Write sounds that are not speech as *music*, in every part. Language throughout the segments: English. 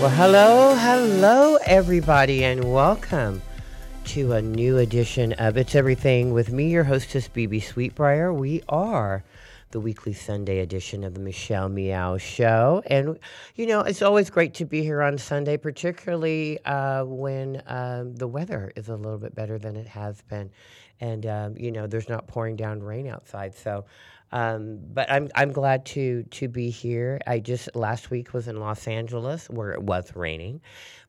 Well, hello, hello, everybody, and welcome to a new edition of It's Everything with me, your hostess, Bebe Sweetbriar. We are the weekly Sunday edition of the Michelle Meow Show. And, you know, it's always great to be here on Sunday, particularly uh, when um, the weather is a little bit better than it has been. And, um, you know, there's not pouring down rain outside. So, um, but I'm I'm glad to to be here. I just last week was in Los Angeles where it was raining,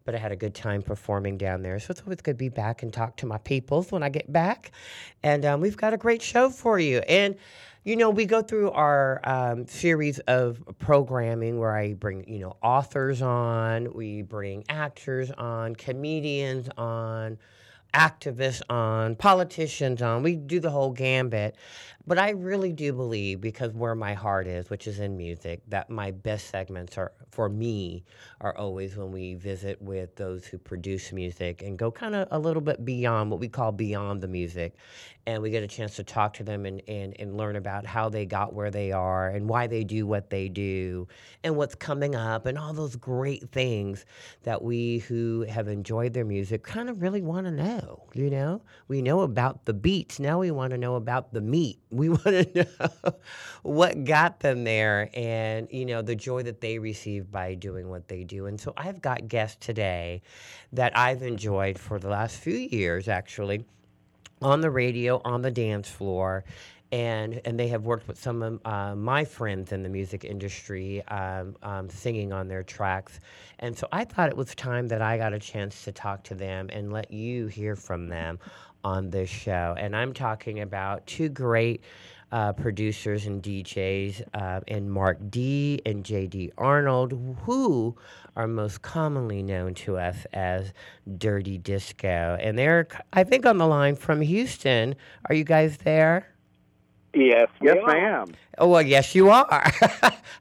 but I had a good time performing down there. So it's always good to be back and talk to my peoples when I get back. And um, we've got a great show for you. And you know, we go through our um, series of programming where I bring, you know, authors on, we bring actors on, comedians on, activists on, politicians on. We do the whole gambit. But I really do believe, because where my heart is, which is in music, that my best segments are, for me, are always when we visit with those who produce music and go kind of a little bit beyond what we call beyond the music. And we get a chance to talk to them and, and, and learn about how they got where they are and why they do what they do and what's coming up and all those great things that we who have enjoyed their music kind of really want to know. You know, we know about the beats. Now we want to know about the meat *laughs* we want to know what got them there and, you know, the joy that they receive by doing what they do. And so I've got guests today that I've enjoyed for the last few years, actually, on the radio, on the dance floor. And, and they have worked with some of uh, my friends in the music industry um, um, singing on their tracks. And so I thought it was time that I got a chance to talk to them and let you hear from them on this show. And I'm talking about two great uh, producers and DJs, uh, and Mark D and JD Arnold, who are most commonly known to us as Dirty Disco. And they're, I think, on the line from Houston. Are you guys there? Yes, yes, ma'am. Oh well, yes, you are. *laughs*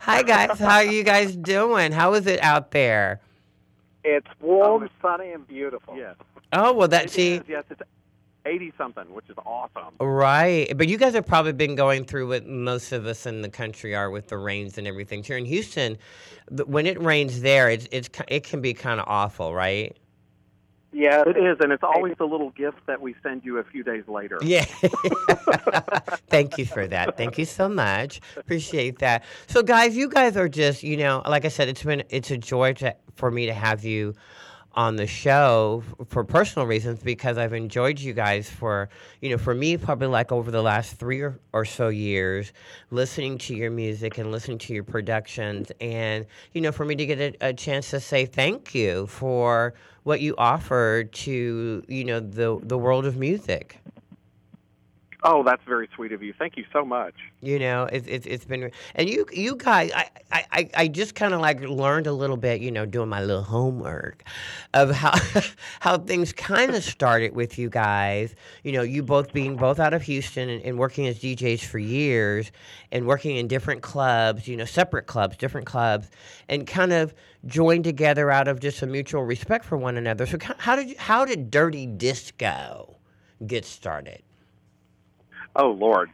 Hi, guys. How are you guys doing? How is it out there? It's warm, oh, sunny, and beautiful. Yes. Oh well, that see. yes, it's 80 something, which is awesome. Right. But you guys have probably been going through what most of us in the country are with the rains and everything. Here in Houston, when it rains there, it's, it's it can be kind of awful, right? Yeah, it is, and it's always the little gift that we send you a few days later. Yeah. *laughs* Thank you for that. Thank you so much. Appreciate that. So, guys, you guys are just, you know, like I said, it's been it's a joy to, for me to have you on the show for personal reasons because I've enjoyed you guys for, you know, for me, probably like over the last three or, or so years, listening to your music and listening to your productions. And, you know, for me to get a, a chance to say thank you for what you offer to, you know, the, the world of music. Oh, that's very sweet of you. Thank you so much. You know, it's it's, it's been and you you guys, I I, I just kind of like learned a little bit, you know, doing my little homework of how *laughs* how things kind of started with you guys. You know, you both being both out of Houston and, and working as DJs for years, and working in different clubs, you know, separate clubs, different clubs, and kind of joined together out of just a mutual respect for one another. So how did you, how did Dirty Disco get started? *laughs* Oh Lord.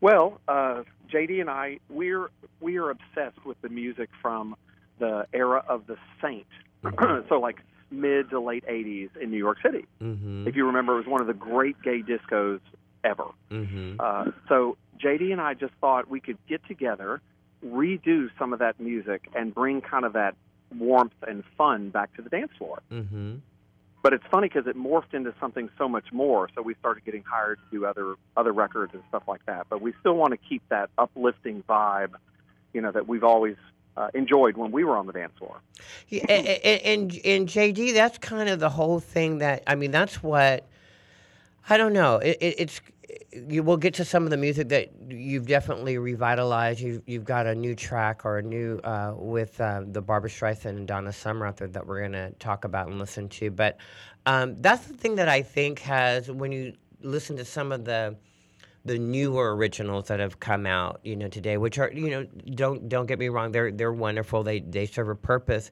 Well, uh, JD and I we're we are obsessed with the music from the era of the Saint. Mm-hmm. *clears throat* so like mid to late 80s in New York City. Mm-hmm. If you remember, it was one of the great gay discos ever. Mm-hmm. Uh, so JD and I just thought we could get together, redo some of that music, and bring kind of that warmth and fun back to the dance floor. Mm-hmm. But it's funny because it morphed into something so much more. So we started getting hired to do other other records and stuff like that. But we still want to keep that uplifting vibe, you know, that we've always uh, enjoyed when we were on the dance floor. Yeah, and, and, and JD, that's kind of the whole thing. That I mean, that's what I don't know. It, it, it's you will get to some of the music that you've definitely revitalized. You've, you've got a new track or a new uh, with uh, the Barbra Streisand and Donna Summer out there that we're going to talk about and listen to. But um, that's the thing that I think has, when you listen to some of the the newer originals that have come out, you know, today, which are, you know, don't don't get me wrong, they're they're wonderful. They they serve a purpose,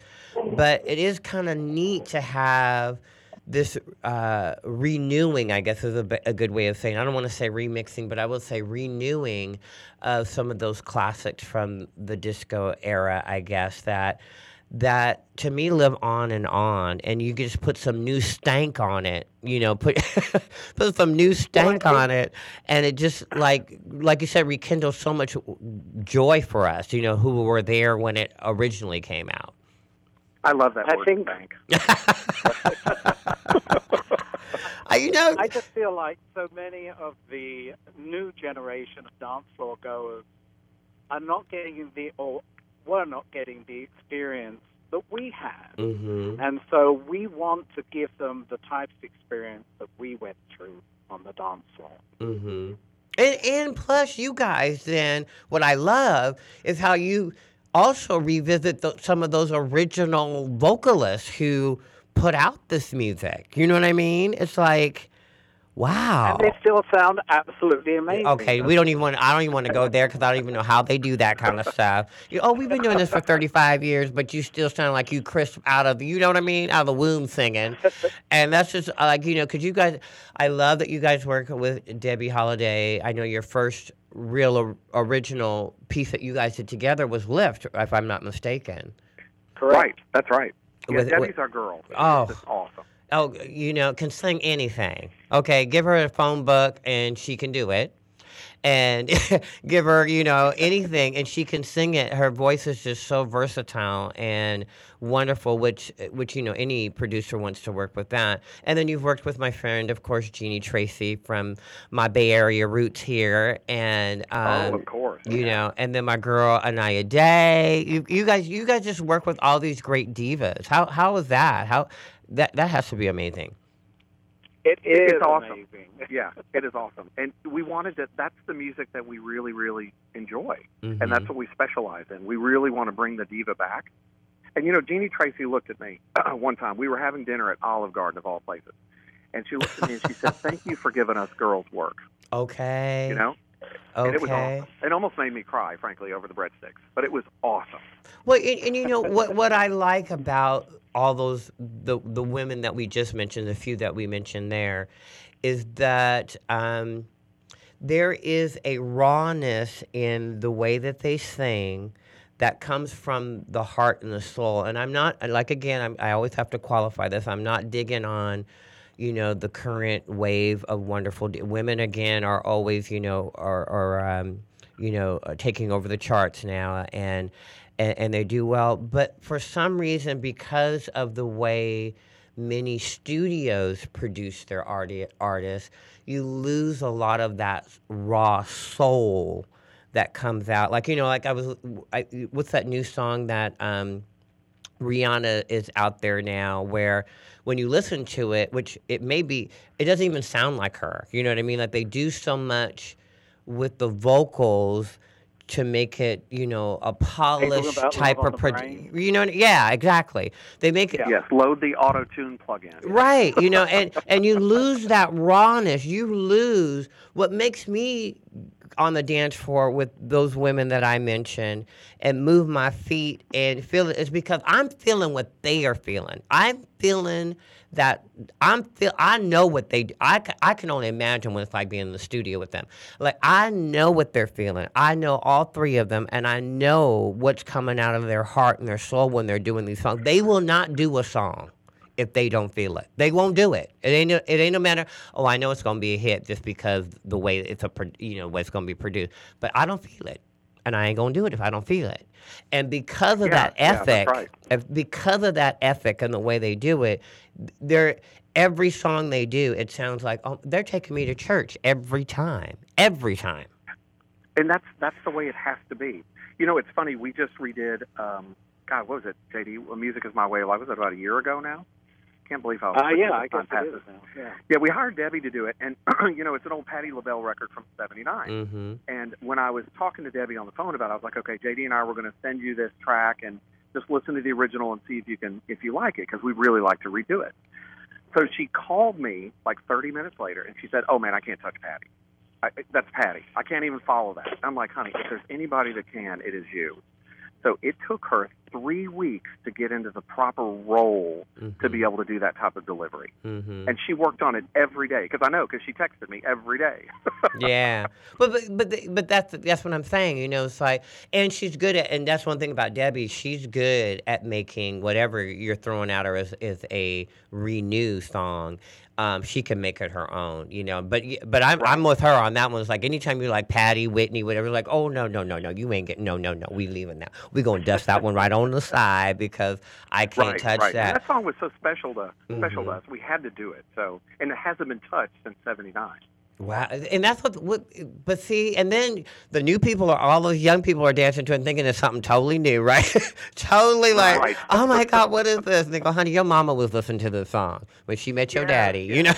but it is kind of neat to have this uh, renewing, I guess, is a, a, good way of saying. I don't want to say remixing, but I will say renewing of some of those classics from the disco era. I guess that that to me live on and on and you just put some new stank on it you know put *laughs* put some new stank on it and it just like like you said rekindles so much joy for us you know who were there when it originally came out i love that I word think, stank *laughs* *laughs* *laughs* you know i just feel like so many of the new generation of dance floor goers are not getting the or were not getting the experience that we had. Mm-hmm. And so we want to give them the types of experience that we went through on the dance floor. Mm-hmm. And, and plus, you guys, then, what I love is how you also revisit the, some of those original vocalists who put out this music. You know what I mean? It's like Wow. And they still sound absolutely amazing. Okay, we don't even want. I don't even want to go there because I don't even know how they do that kind of stuff. You, oh, we've been doing this for 35 years, but you still sound like you crisp out of you know what I mean, out of the womb singing, *laughs* and that's just uh, like you know, because you guys, I love that you guys work with Debbie Holiday. I know your first real original piece that you guys did together was Lift, if I'm not mistaken. Correct. Right. That's right. Yeah, with, Debbie's with, our girl. Oh, it's awesome oh, you know, can sing anything. Okay, give her a phone book and she can do it. And *laughs* give her, you know, anything and she can sing it. Her voice is just so versatile and wonderful, which, which you know, any producer wants to work with that. And then you've worked with my friend, of course, Jeanie Tracy from my Bay Area roots here, and um, oh, of course, you yeah. know, and then my girl Inaya Day. You, you guys, you guys just work with all these great divas. How how was that? How that that has to be amazing. It is it's awesome. Amazing. *laughs* yeah, it is awesome. And we wanted to. That's the music that we really, really enjoy, mm-hmm. and that's what we specialize in. We really want to bring the diva back. And you know, Jeanie Tracy looked at me *clears throat* one time. We were having dinner at Olive Garden of all places, and she looked at me and she said, "Thank you for giving us girls work." Okay. You know. Okay. And it was awesome. It almost made me cry, frankly, over the breadsticks, but it was awesome. Well, and, and you know what what I like about all those the the women that we just mentioned, the few that we mentioned there, is that um, there is a rawness in the way that they sing that comes from the heart and the soul. And I'm not like again, I'm, I always have to qualify this. I'm not digging on you know the current wave of wonderful women again are always you know are, are um, you know taking over the charts now and and, and they do well. But for some reason, because of the way many studios produce their arti- artists, you lose a lot of that raw soul that comes out. Like you know, like I was, I, what's that new song that um, Rihanna is out there now, where when you listen to it, which it may be, it doesn't even sound like her. You know what I mean? Like they do so much with the vocals to make it, you know, a polished type of production. You know, yeah, exactly. They make it. Yes, load the auto tune plugin. Right, you know, and *laughs* and you lose that rawness. You lose what makes me on the dance floor with those women that I mentioned and move my feet and feel it is because I'm feeling what they are feeling. I'm feeling that I'm feel I know what they do. I, I can only imagine what it's like being in the studio with them. Like I know what they're feeling. I know all three of them and I know what's coming out of their heart and their soul when they're doing these songs. They will not do a song if they don't feel it. They won't do it. It ain't. It ain't no matter. Oh, I know it's gonna be a hit just because the way it's a you know way it's gonna be produced. But I don't feel it, and I ain't gonna do it if I don't feel it. And because of yeah, that ethic, yeah, right. because of that ethic and the way they do it, they're every song they do, it sounds like oh, they're taking me to church every time, every time. And that's that's the way it has to be. You know, it's funny. We just redid. Um, God, what was it, JD? Music is my way of life. Was it about a year ago now? Can't believe how uh, yeah, I guess it is now. Yeah. yeah, we hired Debbie to do it, and *clears throat* you know it's an old Patti LaBelle record from '79. Mm-hmm. And when I was talking to Debbie on the phone about, it, I was like, okay, JD and I were going to send you this track and just listen to the original and see if you can if you like it because we really like to redo it. So she called me like 30 minutes later and she said, "Oh man, I can't touch Patti." I, that's Patti. I can't even follow that. I'm like, honey, if there's anybody that can, it is you. So it took her three weeks to get into the proper role mm-hmm. to be able to do that type of delivery. Mm-hmm. And she worked on it every day because I know because she texted me every day. *laughs* yeah, but but but but that's that's what I'm saying. You know, it's like, and she's good at, and that's one thing about Debbie. She's good at making whatever you're throwing at her as, as a renew song um, she can make it her own, you know. But but I'm right. I'm with her on that one. It's like anytime you like Patti, Whitney, whatever, like oh no no no no, you ain't getting no no no, we leaving now. We gonna dust that one right on the side because I can't right, touch right. that. And that song was so special to special mm-hmm. to us. We had to do it. So and it hasn't been touched since '79. Wow, and that's what, what. But see, and then the new people are all those young people are dancing to it and thinking it's something totally new, *laughs* right? totally like, right. oh my God, what is this? And they go, honey, your mama was listening to the song when she met your yeah, daddy, yeah. you know.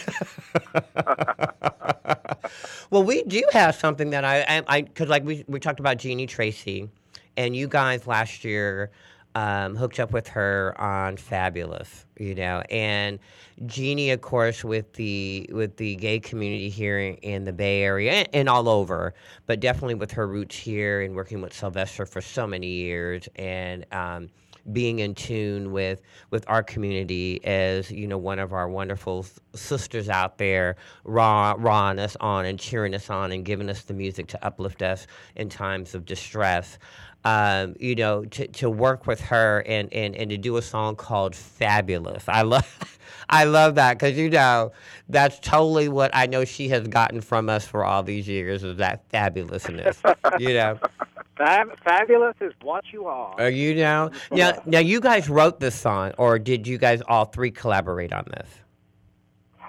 *laughs* well, we do have something that I, I, because like we we talked about Jeanie Tracy, and you guys last year um, hooked up with her on Fabulous, you know, and Jeanie, of course, with the with the gay community here in, in the Bay Area and, and, all over, but definitely with her roots here and working with Sylvester for so many years and. Um, being in tune with with our community as you know one of our wonderful sisters out there raw rawing us on and cheering us on and giving us the music to uplift us in times of distress um, you know, to, to work with her and, and, and to do a song called Fabulous. I love *laughs* I love that because you know that's totally what I know she has gotten from us for all these years is that fabulousness. you know. *laughs* Fab- fabulous is what you are. Are you now? Now, now you guys wrote this song, or did you guys all three collaborate on this?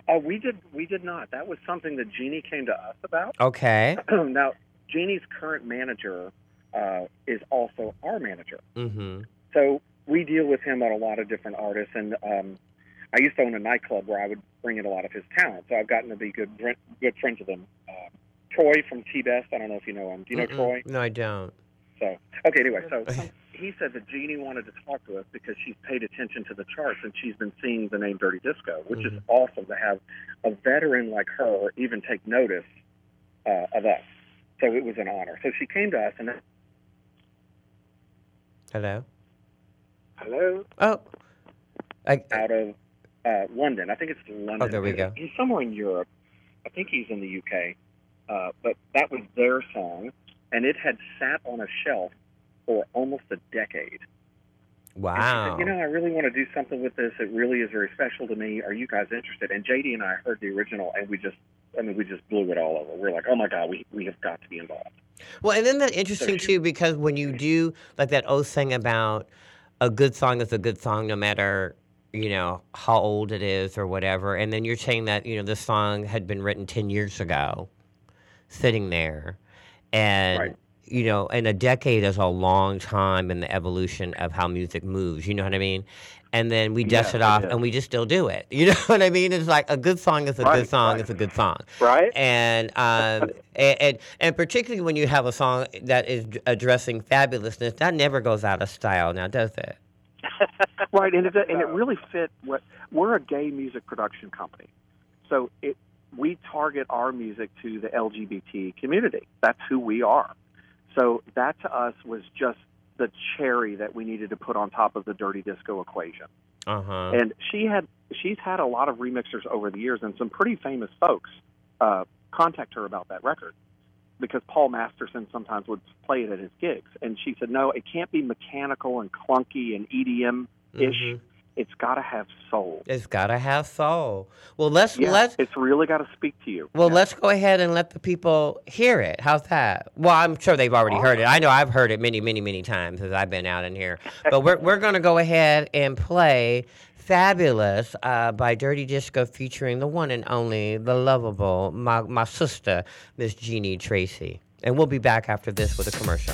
Oh, we did. We did not. That was something that Jeanie came to us about. Okay. *clears throat* now, Jeanie's current manager uh, is also our manager. Mm-hmm. So we deal with him on a lot of different artists, and um, I used to own a nightclub where I would bring in a lot of his talent. So I've gotten to be good good friends with him. Uh, Troy from T Best. I don't know if you know him. Do you know Mm-mm. Troy? No, I don't. So okay. Anyway, so *laughs* he said that Jeanie wanted to talk to us because she's paid attention to the charts and she's been seeing the name Dirty Disco, which mm-hmm. is awesome to have a veteran like her even take notice uh, of us. So it was an honor. So she came to us and Hello. Hello. Oh. I, out of uh, London. I think it's London. Oh, there we go. He's somewhere in Europe. I think he's in the UK. Uh, but that was their song, and it had sat on a shelf for almost a decade. Wow. Said, you know, I really want to do something with this. It really is very special to me. Are you guys interested? And JD and I heard the original, and we just, I mean, we just blew it all over. We're like, oh my God, we, we have got to be involved. Well, and then that interesting too because when you do like that old thing about a good song is a good song no matter you know how old it is or whatever, and then you're saying that you know this song had been written ten years ago, sitting there, and. Right you know, and a decade is a long time in the evolution of how music moves. You know what I mean? And then we dust yeah, it off, and we just still do it. *laughs* You know what I mean? It's like a good song is a right, good song right. is a good song, right? And um, *laughs* and, and, and particularly when you have a song that is addressing fabulousness, that never goes out of style, now does it? *laughs* right, and it and it really fit. What we're a gay music production company, so it we target our music to the LGBT community. That's who we are. So that to us was just the cherry that we needed to put on top of the dirty disco equation. Uh-huh. And she had she's had a lot of remixers over the years, and some pretty famous folks uh, contact her about that record because Paul Masterson sometimes would play it at his gigs, and she said, "No, it can't be mechanical and clunky and EDM ish." Mm-hmm it's got to have soul. It's got to have soul. Well, let's yeah, let's. It's really got to speak to you. Well, yeah. let's go ahead and let the people hear it. How's that? Well, I'm sure they've already heard it. I know I've heard it many, many, many times as I've been out in here. *laughs* But we're we're going to go ahead and play "Fabulous" uh, by Dirty Disco, featuring the one and only, the lovable, my my sister, Miss Jeanie Tracy. And we'll be back after this with a commercial.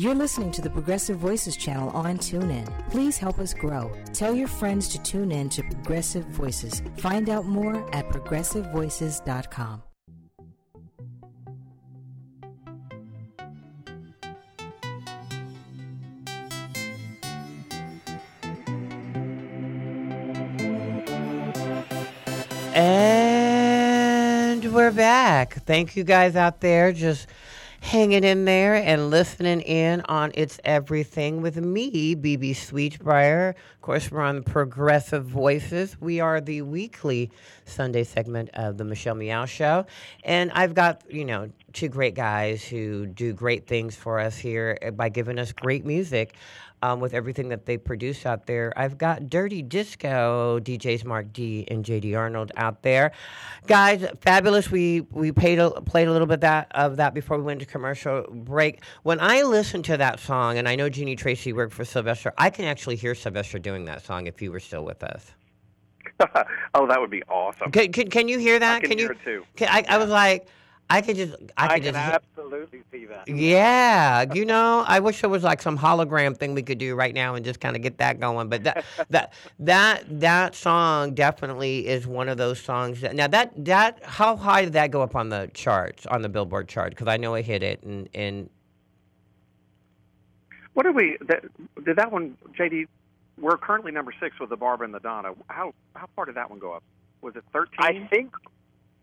You're listening to the Progressive Voices channel on TuneIn. Please help us grow. Tell your friends to tune in to Progressive Voices. Find out more at progressivevoices.com. And we're back. Thank you guys out there just hanging in there and listening in on It's Everything with me, Bebe Sweetbriar. Of course, we're on Progressive Voices. We are the weekly Sunday segment of the Michelle Meow Show. And I've got, you know, two great guys who do great things for us here by giving us great music um, with everything that they produce out there. I've got Dirty Disco DJs Mark D and JD Arnold out there, guys. Fabulous. We we paid a, played a little bit that of that before we went to commercial break. When I listen to that song, and I know Jeanie Tracy worked for Sylvester, I can actually hear Sylvester doing that song if you were still with us. *laughs* oh, that would be awesome. Can, can, can you hear that? I can, can hear you? it too. Can, I, I was like, I could just, I could I can just. absolutely see that. Yeah, you know, I wish there was like some hologram thing we could do right now and just kind of get that going. But that *laughs* that that that song definitely is one of those songs. That, now that that how high did that go up on the charts on the Billboard chart? Because I know I hit it and and What did we? That, did that one, JD? We're currently number six with the Barbra and the Donna. How how far did that one go up? Was it thirteen? I think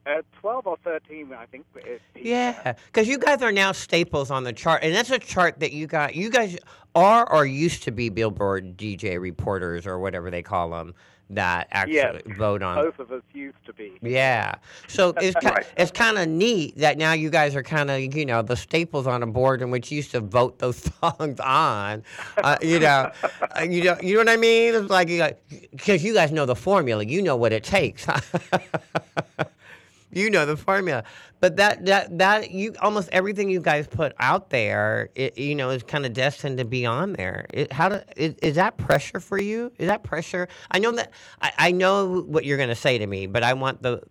uh, 12 or 13, I think. It, yeah, because you guys are now staples on the chart, and that's a chart that you got. You guys are or used to be Billboard DJ reporters or whatever they call them that actually Yes, vote on. Both of us used to be. Yeah. So *laughs* it's ki- Right. it's kind of neat that now you guys are kind of you know the staples on a board in which you used to vote those *laughs* songs on. Uh, you know, uh, you know, you know what I mean? It's like you because you guys know the formula. You know what it takes. *laughs* you know the formula. But that that that you almost everything you guys put out there, it, you know, is kind of destined to be on there. It, how do, is, is that pressure for you? Is that pressure? I know that I, I know what you're going to say to me, but I want the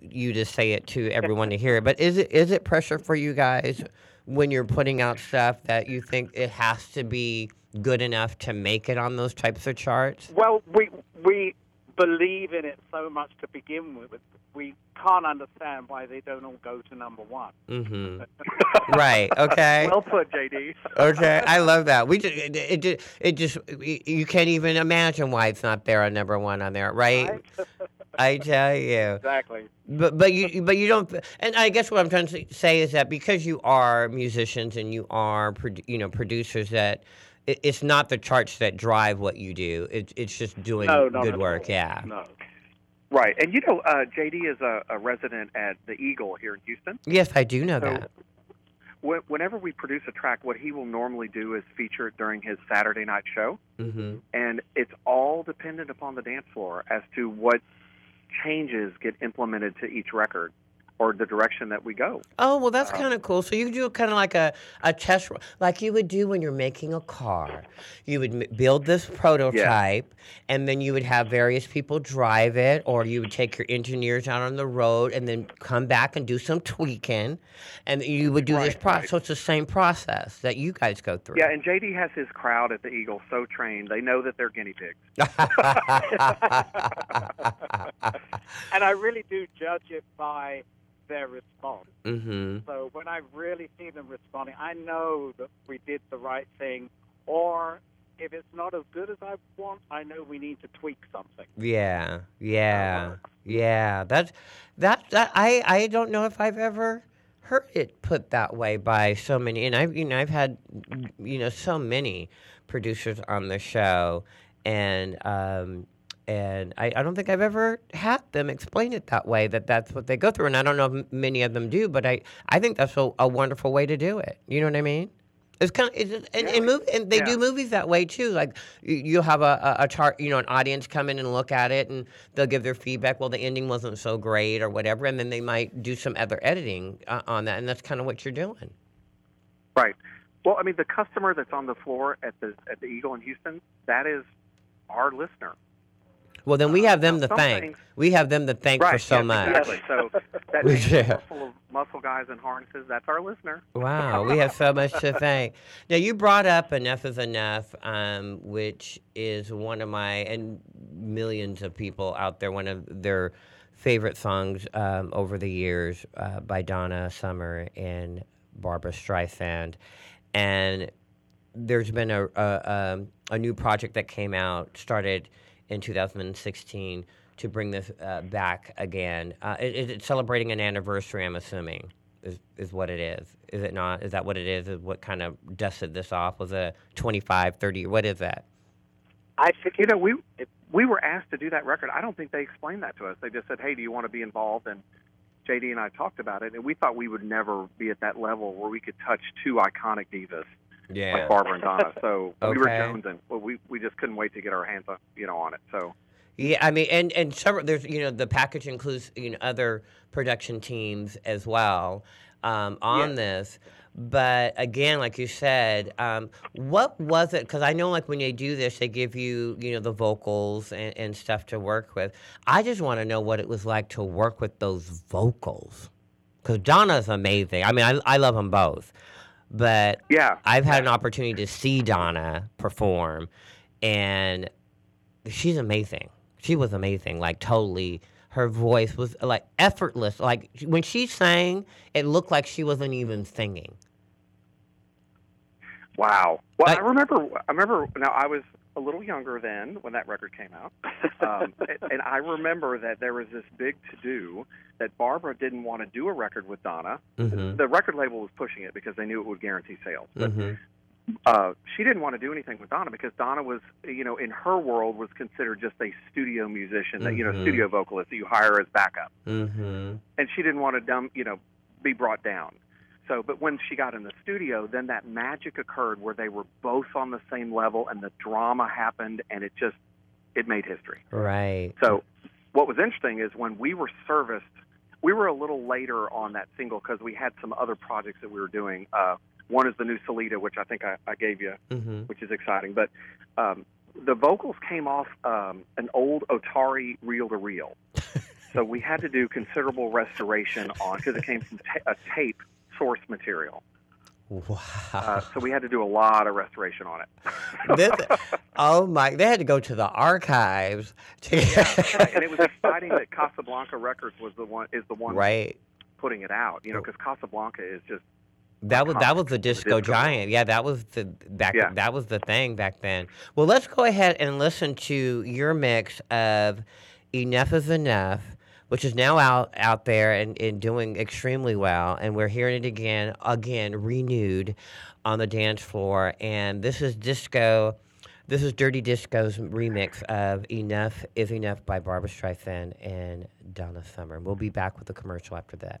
you to say it to everyone to hear it. But is it is it pressure for you guys when you're putting out stuff that you think it has to be good enough to make it on those types of charts? Well, we we believe in it so much to begin with. We can't understand why they don't all go to number one. Mm-hmm. *laughs* right. Okay. well put, JD. Okay, I love that. We just it, it, it just you can't even imagine why it's not there on number one on there, right? *laughs* I tell you. Exactly. But but you but you don't. And I guess what I'm trying to say is that because you are musicians and you are you know producers that. It- It's not the charts that drive what you do. It, it's just doing No, good work. Yeah. No. Right, and you know, uh, JD is a, a resident at the Eagle here in Houston. Yes, I do know So, that. Wh- Whenever we produce a track, what he will normally do is feature it during his Saturday night show, Mm-hmm. and it's all dependent upon the dance floor as to what changes get implemented to each record or the direction that we go. Oh well, that's Um, kind of cool. So you do kind of like a, a test, like you would do when you're making a car. You would m- build this prototype, and then you would have various people drive it, or you would take your engineers out on the road, and then come back and do some tweaking, and you would do this process. right. So it's the same process that you guys go through. Yeah, and JD has his crowd at the Eagle so trained they know that they're guinea pigs. *laughs* *laughs* And I really do judge it by their response. mm-hmm. So when I really see them responding, I know that we did the right thing. Or if it's not as good as I want, I know we need to tweak something. Yeah, yeah, works. yeah. That's that. That I I don't know if I've ever heard it put that way by so many. And I've you know I've had you know so many producers on the show, and um and I, I don't think I've ever had them explain it that way. That that's what they go through, and I don't know if many of them do, but I I think that's a, a wonderful way to do it. You know what I mean? It's kind of, it's, just- and, and, mov- and they Yeah. do movies that way too. Like you- you'll have a, a, a chart, you know, an audience come in and look at it, and they'll give their feedback. Well, the ending wasn't so great, or whatever, and then they might do some other editing uh, on that, and that's kind of what you're doing. Right. Well, I mean, the customer that's on the floor at the at the Eagle in Houston, that is our listener. Well, then we have them to thank. things- We have them to thank for so yes, much. Exactly. So *laughs* that big muscle of muscle guys in harnesses, that's our listener. Wow, we have so much to thank. *laughs* Now you brought up "Enough Is Enough," um, which is one of my and millions of people out there one of their favorite songs um, over the years uh, by Donna Summer and Barbra Streisand, and there's been a a, um, a new project that came out started in 2016 to bring this uh, back again. Uh, it, it's celebrating an anniversary, I'm assuming, is, is what it is. Is it not? Is that what it is? Is what kind of dusted this off? Was it 25, 30? What is that? I think You know, we we were asked to do that record. I don't think they explained that to us. They just said, "Hey, do you want to be involved?" And JD and I talked about it, and we thought we would never be at that level where we could touch two iconic divas like Barbra and Donna. *laughs* So we were Okay. jonesing. Well, we we just couldn't wait to get our hands on you know on it. So Yeah, I mean, and and several. There's you know the package includes you know other production teams as well um, on Yes. this. But again, like you said, um, what was it? Because I know like when they do this, they give you you know the vocals and, and stuff to work with. I just want to know what it was like to work with those vocals. Because Donna's amazing. I mean, I I love them both, but yeah, I've had an opportunity to see Donna perform, and she's amazing. She was amazing, like totally. Her voice was like effortless. Like when she sang, it looked like she wasn't even singing. Wow. Well, I- I, remember. I remember. Now I was a little younger then when that record came out, *laughs* um, and, I remember that there was this big to do that Barbra didn't want to do a record with Donna. Mm-hmm. The record label was pushing it because they knew it would guarantee sales. But Mm-hmm. uh, she didn't want to do anything with Donna because Donna was, you know, in her world was considered just a studio musician, that you know, Mhm. studio vocalist that you hire as backup, Mm-hmm. and she didn't want to dumb, you know, be brought down. So, but when she got in the studio, then that magic occurred where they were both on the same level, and the drama happened, and it just it made history. Right. So, what was interesting is when we were serviced, we were a little later on that single because we had some other projects that we were doing. Uh, one is the new Salida, which I think I, I gave you, Mm-hmm. which is exciting. But um, the vocals came off um, an old Otari reel to reel, *laughs* so we had to do considerable restoration on because it came from ta- a tape source material. Wow. Uh, so we had to do a lot of restoration on it. *laughs* This- oh my! They had to go to the archives. To, Right, and it was exciting that Casablanca Records was the one is the one right. putting it out. You know, because Casablanca is just That was that was the disco disco. giant. Yeah, that was the back. Yeah. That was the thing back then. Well, let's go ahead and listen to your mix of "Enough Is Enough," which is now out out there and, and doing extremely well. And we're hearing it again, again renewed on the dance floor. And this is disco This is Dirty Disco's remix of Enough is Enough by Barbra Streisand and Donna Summer. And We'll be back with a commercial after that.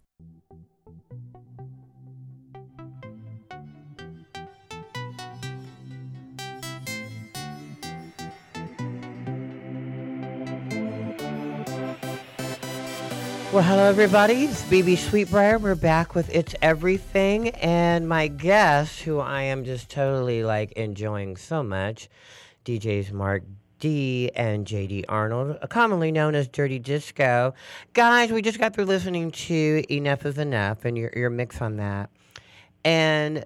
Well, hello, everybody. It's Bebe Sweetbriar. We're back with It's Everything. And my guest, who I am just totally like enjoying so much, DJs Mark D and JD Arnold, commonly known as Dirty Disco. Guys, we just got through listening to Enough is Enough and your, your mix on that. And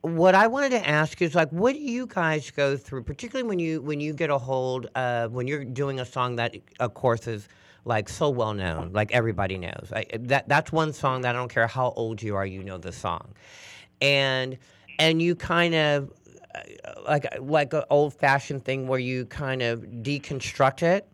what I wanted to ask is like, what do you guys go through, particularly when you when you get a hold of when you're doing a song that, of course, is like so well known, like everybody knows. I, that that's one song that I don't care how old you are, you know the song, and and you kind of uh, like like an old fashioned thing where you kind of deconstruct it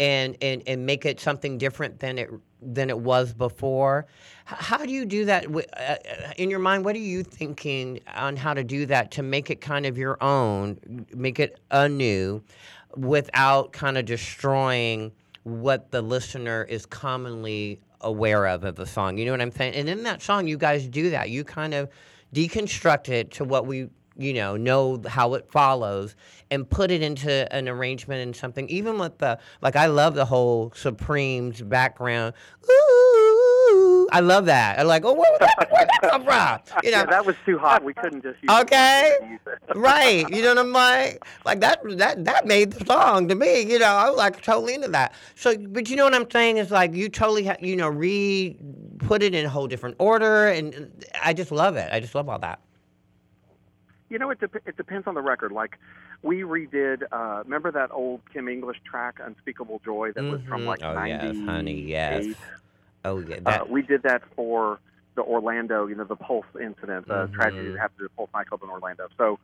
and and and make it something different than it than it was before. How do you do that uh, uh, in your mind? What are you thinking on how to do that to make it kind of your own, make it anew, without kind of destroying what the listener is commonly aware of of the song? You know what I'm saying? And in that song, you guys do that. You kind of deconstruct it to what we you know, know how it follows and put it into an arrangement and something. Even with the like, I love the whole Supremes background. Ooh, I love that. I'm like, oh, where that, where'd that come from? *laughs* You know, yeah, that was too hot. We couldn't just use okay, *laughs* right? You know what I'm like? Like that that that made the song to me. You know, I was like totally into that. So, but you know what I'm saying is like you totally ha- you know re put it in a whole different order, and I just love it. I just love all that. You know, it de- it depends on the record. Like we redid. Uh, remember that old Kim English track, "Unspeakable Joy," that mm-hmm. was from mm-hmm. like oh, '98. Yes, honey, yes. Oh yeah. Uh, that... Uh, we did that for the Orlando. You know, the Pulse incident, the mm-hmm. tragedy that happened at the Pulse nightclub in Orlando. So.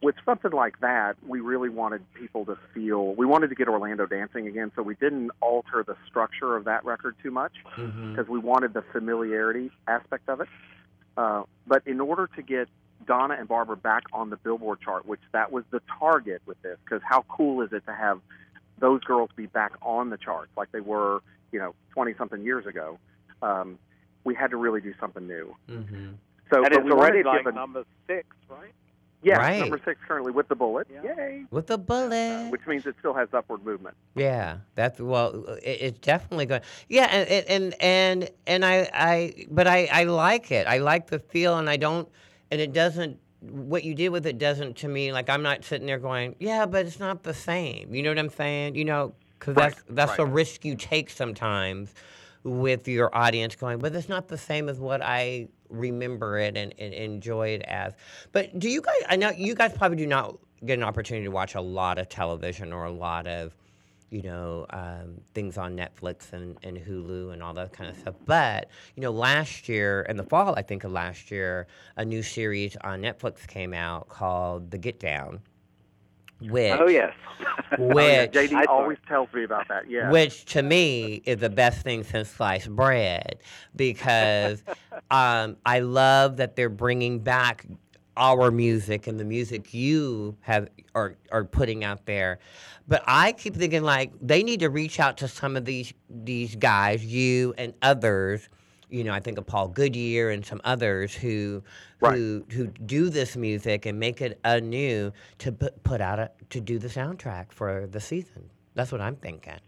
With something like that, we really wanted people to feel. We wanted to get Orlando dancing again, so we didn't alter the structure of that record too much because mm-hmm. we wanted the familiarity aspect of it. Uh, but in order to get Donna and Barbra back on the Billboard chart, which that was the target with this. Because how cool is it to have those girls be back on the charts like they were, you know, twenty something years ago? Um, we had to really do something new. Mm-hmm. So, and it's already like given, number six, right? Yeah, right. number six currently with the bullet. Yeah. Yay! With the bullet, uh, which means it still has upward movement. Yeah, that's well, it, it's definitely good. Yeah, and and and and I I but I I like it. I like the feel, and I don't and it doesn't what you did with it doesn't to me like I'm not sitting there going, yeah, but it's not the same. You know what I'm saying? You know, because right, that's that's right. a risk you take sometimes with your audience going, but it's not the same as what I remember it and, and enjoy it as. But do you guys? I know you guys probably do not get an opportunity to watch a lot of television or a lot of you know, um, things on Netflix and, and Hulu and all that kind of stuff. But, you know, last year, in the fall, I think of last year, a new series on Netflix came out called The Get Down. Which, oh yes, which *laughs* oh, yeah. JD always tells me about that. Yeah, which to me is the best thing since sliced bread because *laughs* um, I love that they're bringing back our music and the music you have are are putting out there. But I keep thinking like they need to reach out to some of these these guys, you and others. You know, I think of Paul Goodyear and some others who right. who who do this music and make it anew to put, put out a, to do the soundtrack for the season. That's what I'm thinking.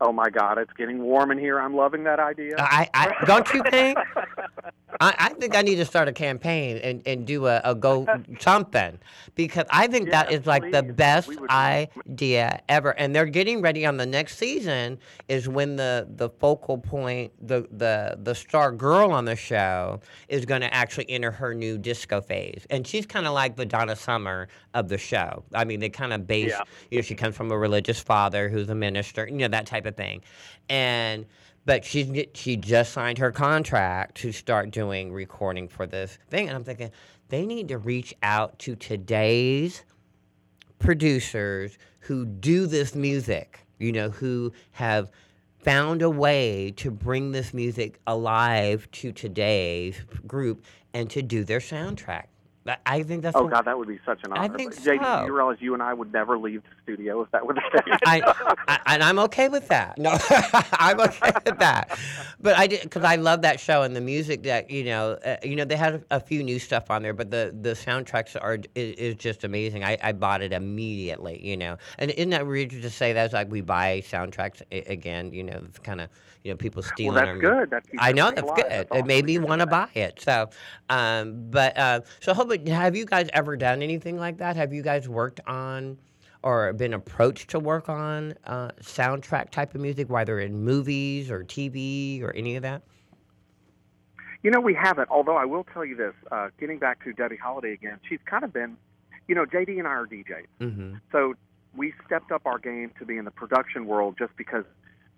Oh my God, it's getting warm in here. I'm loving that idea. I, I don't you think? *laughs* I, I, think I need to start a campaign and, and do a, a go *laughs* something because I think that is like please. the best idea ever. And they're getting ready on the next season is when the, the focal point, the, the, the star girl on the show is going to actually enter her new disco phase. And she's kind of like the Donna Summer of the show. I mean, they kind of base, yeah. you know, she comes from a religious father who's a minister, you know, that type of thing. And but she she just signed her contract to start doing recording for this thing, and I'm thinking they need to reach out to today's producers who do this music, you know, who have found a way to bring this music alive to today's group and to do their soundtrack. I think that's. Oh what, God, that would be such an honor. I think so. JD, you realize you and I would never leave the studio if that were the *laughs* case. I, I, and I'm okay with that. No, *laughs* I'm okay with that. But I did because I love that show and the music that you know. Uh, you know, they had a few new stuff on there, but the the soundtracks are is, is just amazing. I, I bought it immediately. You know, and isn't that weird to say that? It's like we buy soundtracks again. You know, kind of you know people stealing. Well, that's our, good. That I know that's good. That's awesome. It made me want to buy it. So, um, but uh, so hopefully have you guys ever done anything like that? Have you guys worked on or been approached to work on uh, soundtrack type of music, whether in movies or TV or any of that? You know, we haven't. Although I will tell you this, uh, getting back to Debbie Holiday again, she's kind of been, you know, JD and I are DJs, mm-hmm. so we stepped up our game to be in the production world just because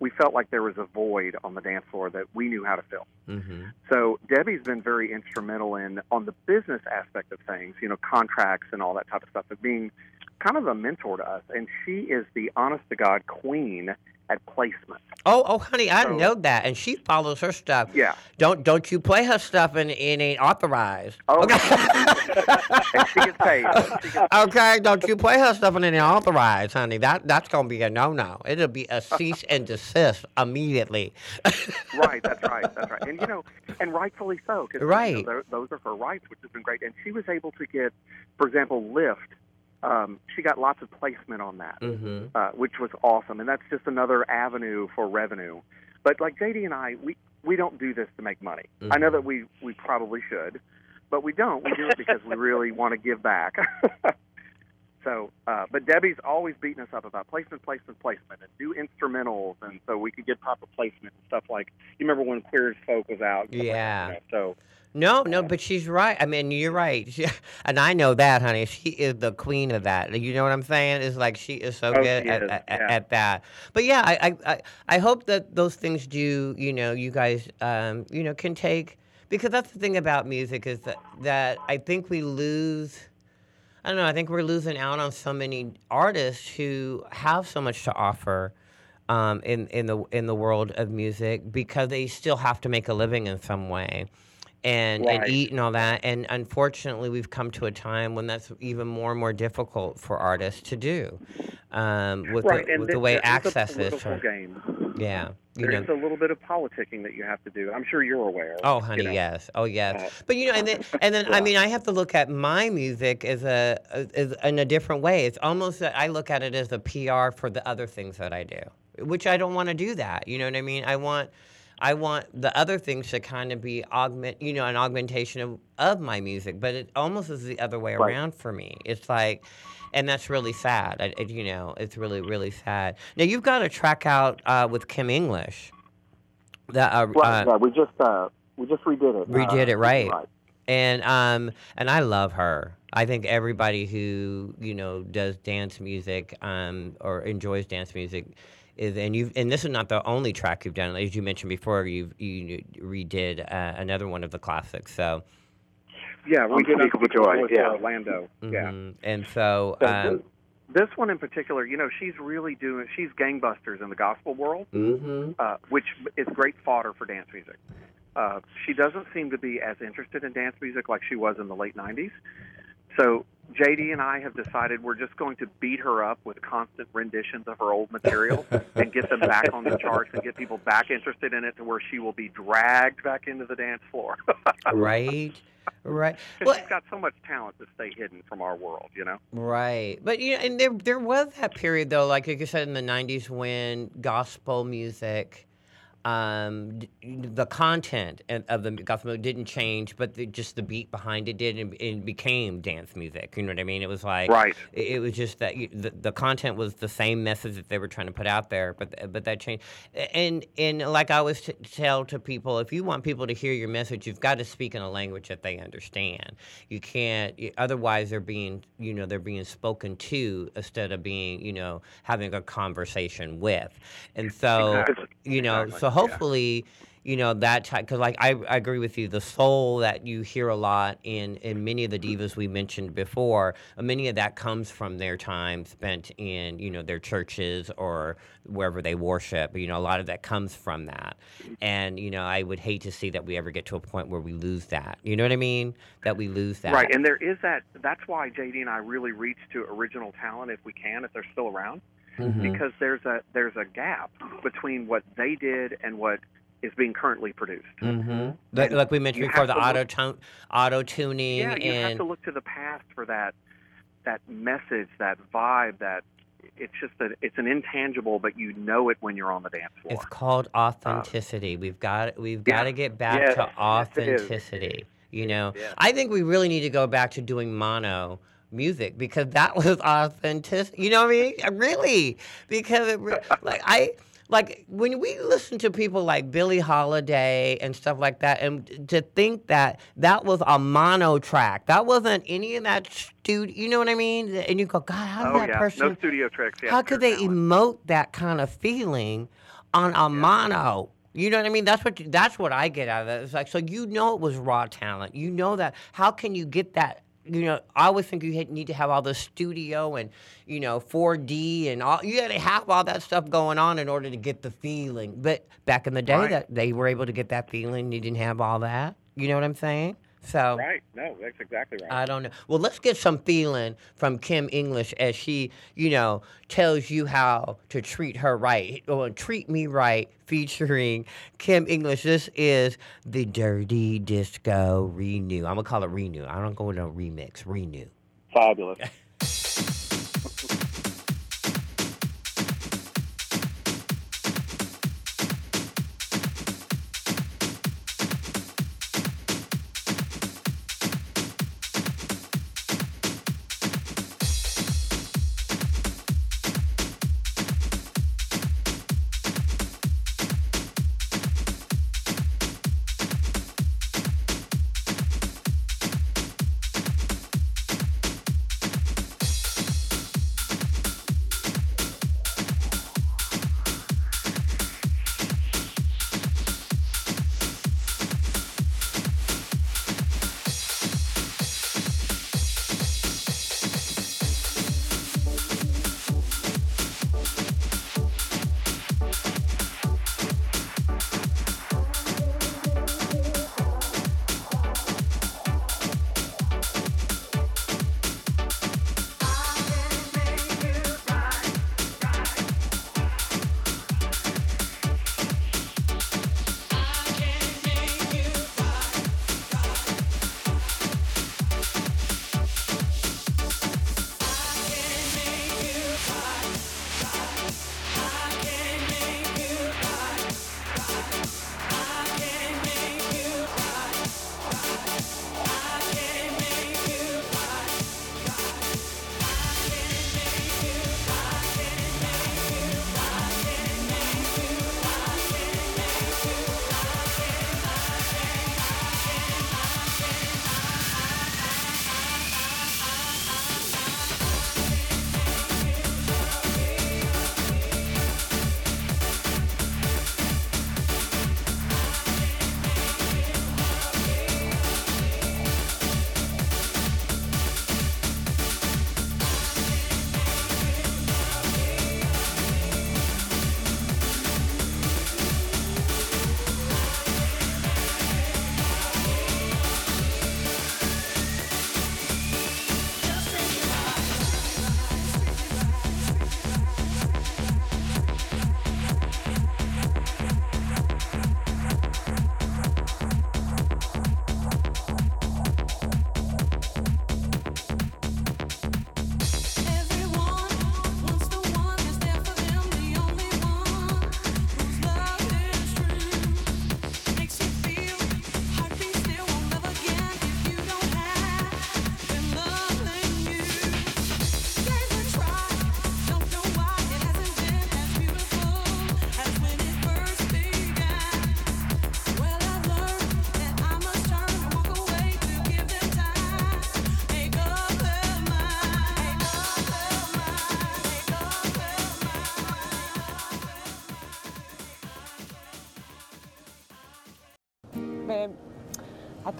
we felt like there was a void on the dance floor that we knew how to fill. Mm-hmm. So Debbie's been very instrumental in on the business aspect of things, you know, contracts and all that type of stuff, of being kind of a mentor to us. And she is the honest to God queen at placement. Oh, oh, honey, I So- know that, and she follows her stuff. Yeah. Don't don't you play her stuff and it ain't authorized. Oh, okay. *laughs* she gets paid. She gets okay, don't you play her stuff and it ain't authorized, honey. That that's gonna be a no no. It'll be a *laughs* cease and desist immediately. *laughs* right. That's right. That's right. And you know, and rightfully so, because Right. those are her rights, which has been great. And she was able to get, for example, Lift. Um, she got lots of placement on that, mm-hmm. uh, which was awesome. And that's just another avenue for revenue. But like JD and I, we we don't do this to make money. I know Mhm. that we we probably should, but we don't. We do it because we really *laughs* want to give back. *laughs* So, uh, but Debbie's always beating us up about placement, placement, placement, and new instrumentals, and so we could get proper placement and stuff like. You remember when Queer as Folk was out? stuff like Yeah. so No, no, but she's right. I mean, you're right. She, *laughs* and I know that, honey. She is the queen of that. You know what I'm saying? It's like she is so Oh, good at, is, at, yeah. at that. But yeah, I, I, I, hope that those things do, you know, you guys, um, you know, can take, because that's the thing about music is that, that I think we lose. I don't know. I think we're losing out on so many artists who have so much to offer um, in in the in the world of music because they still have to make a living in some way, and and eat and all that. And unfortunately, we've come to a time when that's even more and more difficult for artists to do, um, with right, the, with the way there is a access is. For, game. yeah, you There's know. a little bit of politicking that you have to do. I'm sure you're aware. Oh, you honey, know. yes. Oh, yes. Uh, but you know, and then, *laughs* and then, I mean, I have to look at my music as a as in a different way. It's almost that I look at it as a PR for the other things that I do, which I don't want to do that. You know what I mean? I want. I want the other things to kind of be augment, you know, an augmentation of, of my music, but it almost is the other way Right. around for me. It's like, and that's really sad. I, it, you know, it's really, really sad. Now you've got a track out uh, with Kim English. That uh, Right, uh, yeah, we just uh, we just redid it. Redid uh, it, right. and um and I love her. I think everybody who you know does dance music um or enjoys dance music is and you and this is not the only track you've done. As you mentioned before, you you redid uh, another one of the classics. So Yeah, we did Unspeakable Unspeakable Joy, with, yeah. uh, Lando. Yeah. and so So um, this, this one in particular, you know, she's really doing. She's gangbusters in the gospel world, mhm. uh, which is great fodder for dance music. Uh, she doesn't seem to be as interested in dance music like she was in the late '90s. So JD and I have decided we're just going to beat her up with constant renditions of her old material and get them back on the charts and get people back interested in it to where she will be dragged back into the dance floor. *laughs* right, Right. Well, she's got so much talent to stay hidden from our world, you know. Right, but you know, and there there was that period though, like like you said in the '90s, when gospel music, um, the content of the gospel didn't change, but the, just the beat behind it did, and it became dance music. You know what I mean? It was like Right. It, it was just that you, the the content was the same message that they were trying to put out there, but but that changed. And and like I always t- tell to people, if you want people to hear your message, you've got to speak in a language that they understand. You can't otherwise they're being you know they're being spoken to instead of being you know having a conversation with. And so Exactly. you know Exactly, so yeah. hopefully you know that type because like I, I agree with you the soul that you hear a lot in in many of the divas we mentioned before uh, many of that comes from their time spent in you know their churches or wherever they worship you know a lot of that comes from that and you know i would hate to see that we ever get to a point where we lose that you know what i mean that we lose that Right, and there is that. That's why JD and I really reach to original talent if we can, if they're still around, Mhm. because there's a there's a gap between what they did and what is being currently produced. Mm-hmm. Like, like we mentioned before, the auto look, auto tuning. Yeah, you have to look to the past for that that message, that vibe, that it's just that it's an intangible, but you know it when you're on the dance floor. It's called authenticity. we've got we've yeah. got to get back Yes, to yes, authenticity. You know, Yeah. I think we really need to go back to doing mono music because that *laughs* was authentic. You know what I mean? Uh, Really, because it, like I like when we listen to people like Billie Holiday and stuff like that, and to think that that was a mono track, that wasn't any of that studio. You know what I mean? And you go, God, how did oh that yeah, person? no studio tricks. Yeah, how could they talent. emote that kind of feeling on a mono? You know what I mean? That's what you, that's what I get out of it. It's like so you know it was raw talent. You know that. How can you get that? You know, I always think you need to have all the studio and you know 4D and all. You got to have all that stuff going on in order to get the feeling. But back in the day, Right. that they were able to get that feeling. You didn't have all that. You know what I'm saying? So Right. No, that's exactly right. I don't know. Well, let's get some feeling from Kim English as she, you know, tells you how to treat her right or treat me right, featuring Kim English. This is the Dirty Disco Renew. I'm gonna call it Renew. I don't go with no remix. Renew. Fabulous. *laughs*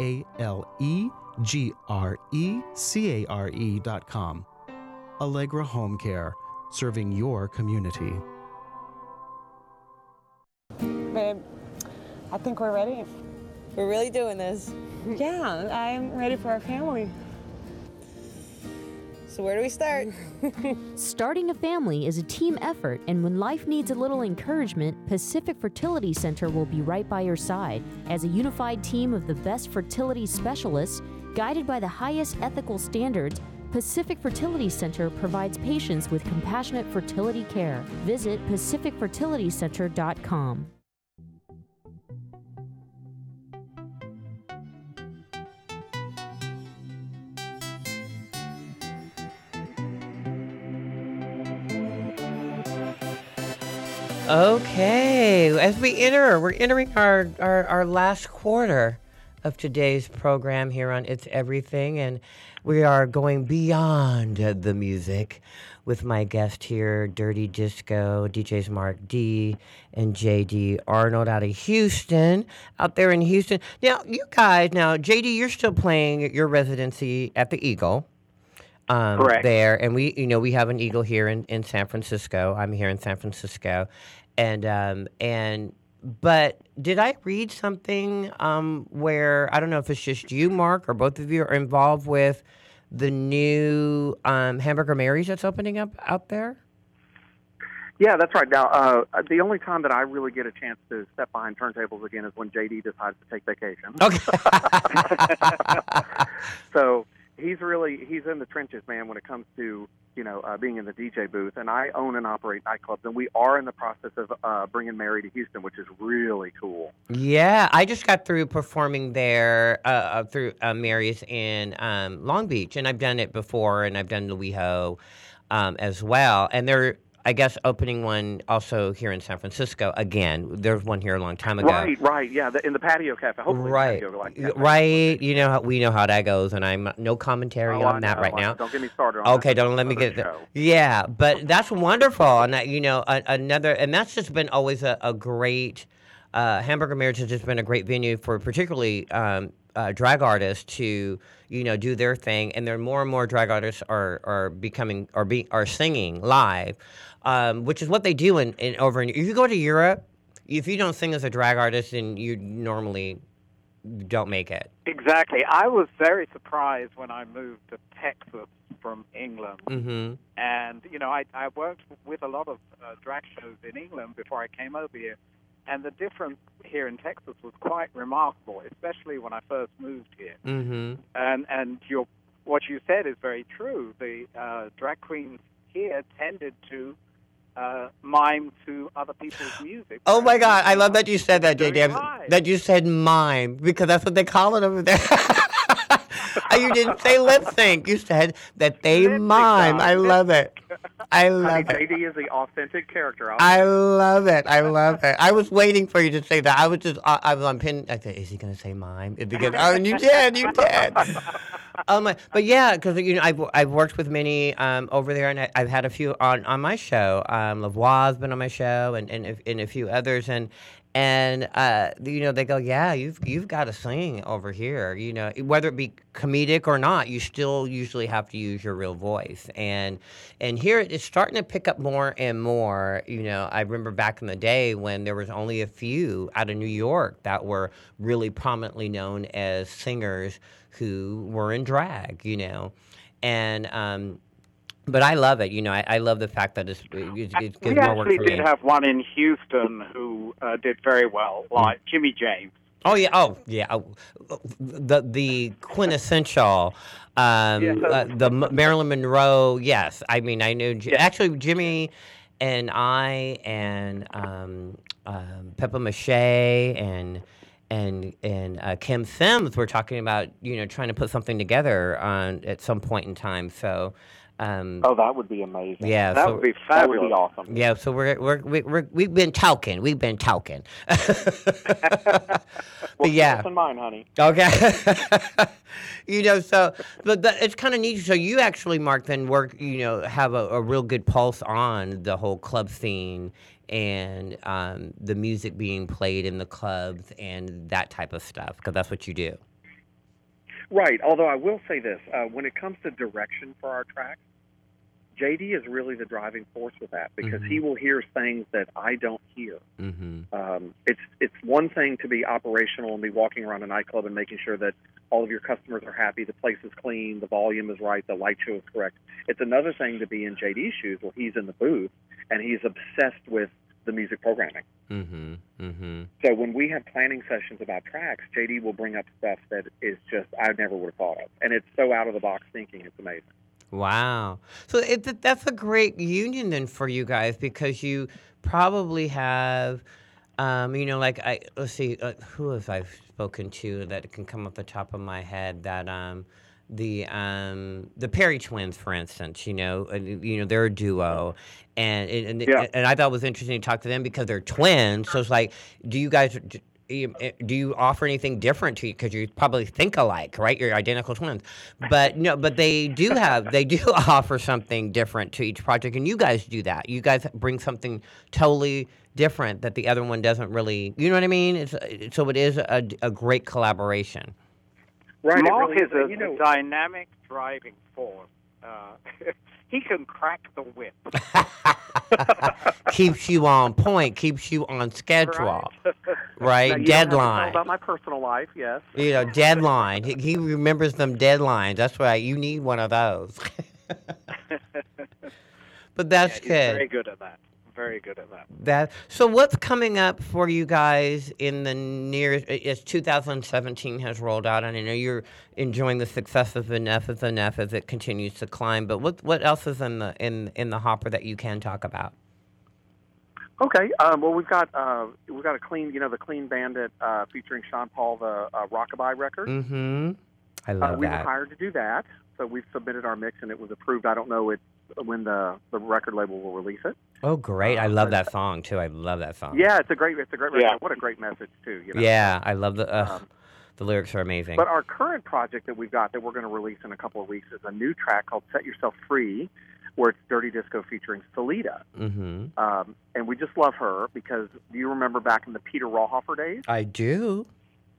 www.alegrecare.com. Allegra Home Care, serving your community. Babe, I think we're ready. We're really doing this. Yeah, I'm ready for our family. So, where do we start? *laughs* Starting a family is a team effort, and when life needs a little encouragement, Pacific Fertility Center will be right by your side. As a unified team of the best fertility specialists, guided by the highest ethical standards, Pacific Fertility Center provides patients with compassionate fertility care. Visit pacificfertilitycenter.com. Okay, as we enter, we're entering our, our, our last quarter of today's program here on It's Everything, and we are going beyond the music with my guest here, Dirty Disco, DJs Mark D and JD Arnold out of Houston, out there in Houston. Now, you guys, now, JD, you're still playing your residency at the Eagle. Um, Correct. There, and we, you know, we have an Eagle here in, in San Francisco. I'm here in San Francisco, and um, and but did I read something um, where I don't know if it's just you, Mark, or both of you are involved with the new um, Hamburger Mary's that's opening up out there? Yeah, that's right. Now, uh, the only time that I really get a chance to step behind turntables again is when JD decides to take vacation. Okay. *laughs* so he's really he's in the trenches, man, when it comes to you know uh, being in the DJ booth. And I own and operate nightclubs, and we are in the process of uh, bringing Mary to Houston, which is really cool. yeah, I just got through performing there uh, uh, through uh, Mary's in um, Long Beach, and I've done it before, and I've done the WeHo um, as well. And they're, I guess, opening one also here in San Francisco again. There's one here a long time ago. Right, right, yeah, the, in the patio cafe. Hopefully, Right, cafe. right. You know how we know how that goes, and I'm no commentary Oh, on that right I now. Don't get me started on Okay, don't let me get there. Yeah, but that's wonderful, and that, you know a, another, and that's just been always a, a great. Uh, Hamburger Mary's has just been a great venue for particularly um, uh, drag artists to you know do their thing, and there are more and more drag artists are are becoming are be are singing live, um, which is what they do in, in over in. If you go to Europe, if you don't sing as a drag artist, then you normally don't make it. Exactly. I was very surprised when I moved to Texas from England. Mm-hmm. And, you know, I, I worked with a lot of uh, drag shows in England before I came over here. And the difference here in Texas was quite remarkable, especially when I first moved here. Mm-hmm. And, and your, what you said is very true. The uh, drag queens here tended to uh, mime to other people's music. Oh my God! I love that you said that, JD. That you said mime because that's what they call it over there. *laughs* *laughs* you didn't say lip sync. You said that they Lip mime. I love it. I Honey, love it. JD is the authentic character. I love it. I love it. I was waiting for you to say that. I was just, I, I was on pin. I said, is he going to say mime? It gonna, oh, and you did. You did. Oh my! But yeah, because you know I've I've worked with many um, over there, and I, I've had a few on, on my show. Um, Lavoie's been on my show, and and, and a few others, and and uh, you know they go, yeah, you've you've got to sing over here. You know, whether it be comedic or not, you still usually have to use your real voice, and and here it's starting to pick up more and more. You know, I remember back in the day when there was only a few out of New York that were really prominently known as singers who were in drag, you know, and um, but I love it. You know, I, I love the fact that it's, it, it gives we more work actually did me. have one in Houston who uh, did very well, like Jimmy James. Oh yeah. Oh yeah. Oh, the the quintessential, um, Yeah. uh, the M- Marilyn Monroe. Yes. I mean, I knew. J- Yeah. Actually, Jimmy and I and um, um, Pepper MaShay and and and uh, Kim Sims were talking about you know trying to put something together on at some point in time. So. Um, Oh, that would be amazing. Yeah, That so- would be That would be awesome. yeah, so we're we're, we- we're we've been talking. We've been talking. *laughs* but Well, yeah, keep in mind, honey. Okay. *laughs* you know, so but that, it's kind of neat. So you actually, Mark, then work. You know, have a, a real good pulse on the whole club scene and um, the music being played in the clubs and that type of stuff because that's what you do. Right. Although I will say this, uh, when it comes to direction for our tracks, JD is really the driving force with that because he will hear things that I don't hear. Mm-hmm. Um, it's it's one thing to be operational and be walking around a nightclub and making sure that all of your customers are happy, the place is clean, the volume is right, the light show is correct. It's another thing to be in JD's shoes where he's in the booth and he's obsessed with the music programming. Mm-hmm. Mm-hmm. So when we have planning sessions about tracks, JD will bring up stuff that is just I never would have thought of, and it's so out of the box thinking. It's amazing. Wow. So it, that's a great union then for you guys because you probably have, um, you know, like I let's see, uh, who have I spoken to that can come off the top of my head that um, the um, the Perry twins, for instance, you know, uh, you know they're a duo, and and, Yeah. and I thought it was interesting to talk to them because they're twins. So it's like, do you guys? You- eh, Do you offer anything different to you? Because you probably think alike, right? You're identical twins, but no, but they do have they do *laughs* offer something different to each project, and you guys do that. You guys bring something totally different that the other one doesn't really. You know what I mean? It's so it is a, a great collaboration. Right. it Mark really is a, You know, a dynamic driving force. Uh, *laughs* he can crack the whip. *laughs* keeps you on point, keeps you on schedule, right? *laughs* now, you don't have to tell Deadline. about my personal life. Yes. You know, deadline. He, he remembers them deadlines. That's right. You need one of those. *laughs* but that's yeah, he's good. very good at that. Very good at that. That so what's coming up for you guys in the near as 2017 has rolled out and I know you're enjoying the success of Enough is Enough as it continues to climb but what what else is in the in in the hopper that you can talk about? Okay. Um, well, we've got uh, we've got a clean, you know, the Clean Bandit uh, featuring Sean Paul, the uh, Rockabye record. Mhm. I Uh, love we were that. hired to do that, so we've submitted our mix and it was approved. I don't know it when the the record label will release it. Oh great. I uh, love that song too. I love that song. Yeah, it's a great it's a great record. Yeah. What a great message too. You know? Yeah, I love the uh, Um, the lyrics are amazing. But our current project that we've got that we're going to release in a couple of weeks is a new track called "Set Yourself Free," where it's Dirty Disco featuring Celeda. mhm. Um, and we just love her because do you remember back in the Peter Rauhofer days? I do.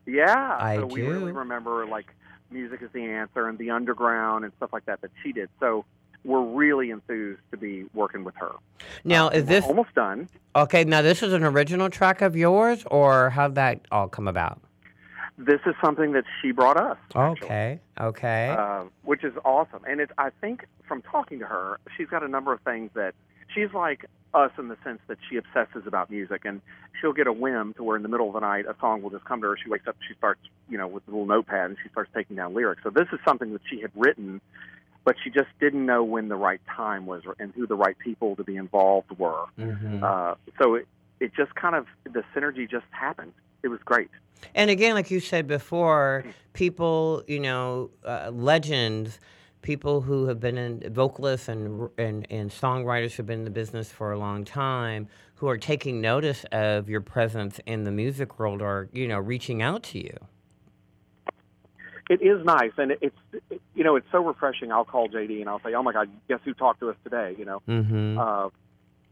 Yeah, I so we really remember like music is the answer and the underground and stuff like that that she did. So we're really enthused to be working with her. Now, Uh, is we're this almost done? okay? Now, this is an original track of yours, or how'd that all come about? This is something that she brought us. actually. Okay, okay. uh, which is awesome. And it's I think from talking to her, she's got a number of things that she's like us in the sense that she obsesses about music, and she'll get a whim to where in the middle of the night a song will just come to her. She wakes up, she starts you know with a little notepad, and she starts taking down lyrics. So this is something that she had written. But she just didn't know when the right time was and who the right people to be involved were. Mhm. Uh, so it, it just kind of, the synergy just happened. It was great. And again, like you said before, people, you know, uh, legends, people who have been in vocalists and, and and songwriters who've been in the business for a long time, who are taking notice of your presence in the music world, are you know reaching out to you. It is nice, and it's it, you know it's so refreshing. I'll call JD and I'll say, "Oh my God, guess who talked to us today?" You know, Mm-hmm. uh,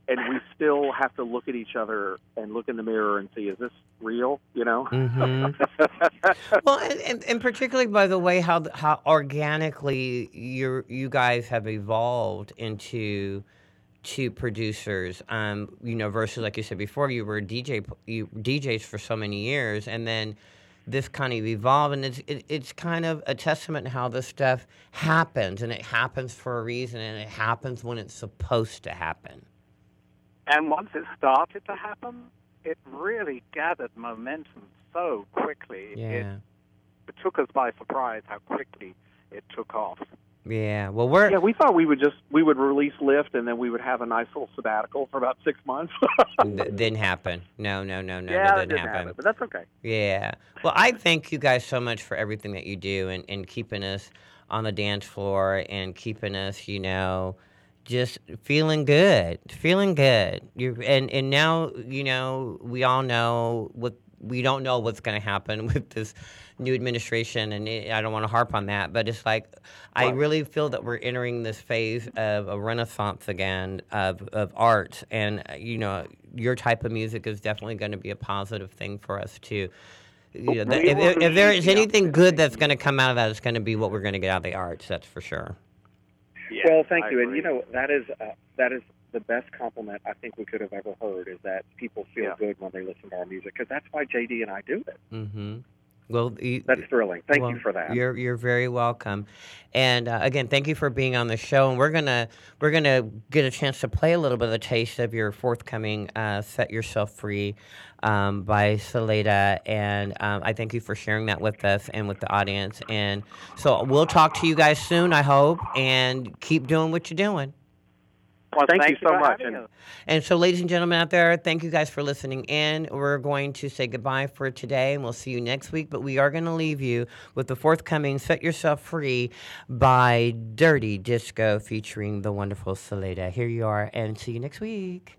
and we still have to look at each other and look in the mirror and see, "Is this real?" You know. Mm-hmm. *laughs* well, and, and, and particularly by the way how how organically you you guys have evolved into to producers. Um, you know, versus like you said before, you were DJ you, DJs for so many years, and then this kind of evolved, and it's it, it's kind of a testament to how this stuff happens, and it happens for a reason, and it happens when it's supposed to happen. And once it started to happen, it really gathered momentum so quickly. Yeah. It, it took us by surprise how quickly it took off. Yeah. Well, we're yeah. We thought we would just we would release Lift and then we would have a nice little sabbatical for about six months. *laughs* Th- didn't happen. No, no, no, no. yeah, that didn't didn't happen. happen, but that's okay. Yeah. Well, I thank you guys so much for everything that you do and, and keeping us on the dance floor and keeping us, you know, just feeling good, feeling good. You and and now you know we all know what we don't know what's going to happen *laughs* with this new administration, and it, I don't want to harp on that, but it's like I really feel that we're entering this phase of a renaissance again of of art, and uh, you know your type of music is definitely going to be a positive thing for us too. You know, that- if, if, if there is anything good that's going to come out of that, it's going to be what we're going to get out of the arts. That's for sure. well, thank I you. And you know that is uh, that is the best compliment I think we could have ever heard is that people feel Yeah. good when they listen to our music because that's why JD and I do it. Mm-hmm. Well, you, That's thrilling. Thank well, you for that. You're you're very welcome, and uh, again, thank you for being on the show. And we're gonna we're gonna get a chance to play a little bit of a taste of your forthcoming uh, "Set Yourself Free" um, by Celeda, and um, I thank you for sharing that with us and with the audience. And so we'll talk to you guys soon, I hope, and keep doing what you're doing. Well, Thank thank you so much, and- us. And so, ladies and gentlemen out there, thank you guys for listening in. We're going to say goodbye for today, and we'll see you next week. But we are going to leave you with the forthcoming "Set Yourself Free" by Dirty Disco, featuring the wonderful Celeda. Here you are, and see you next week.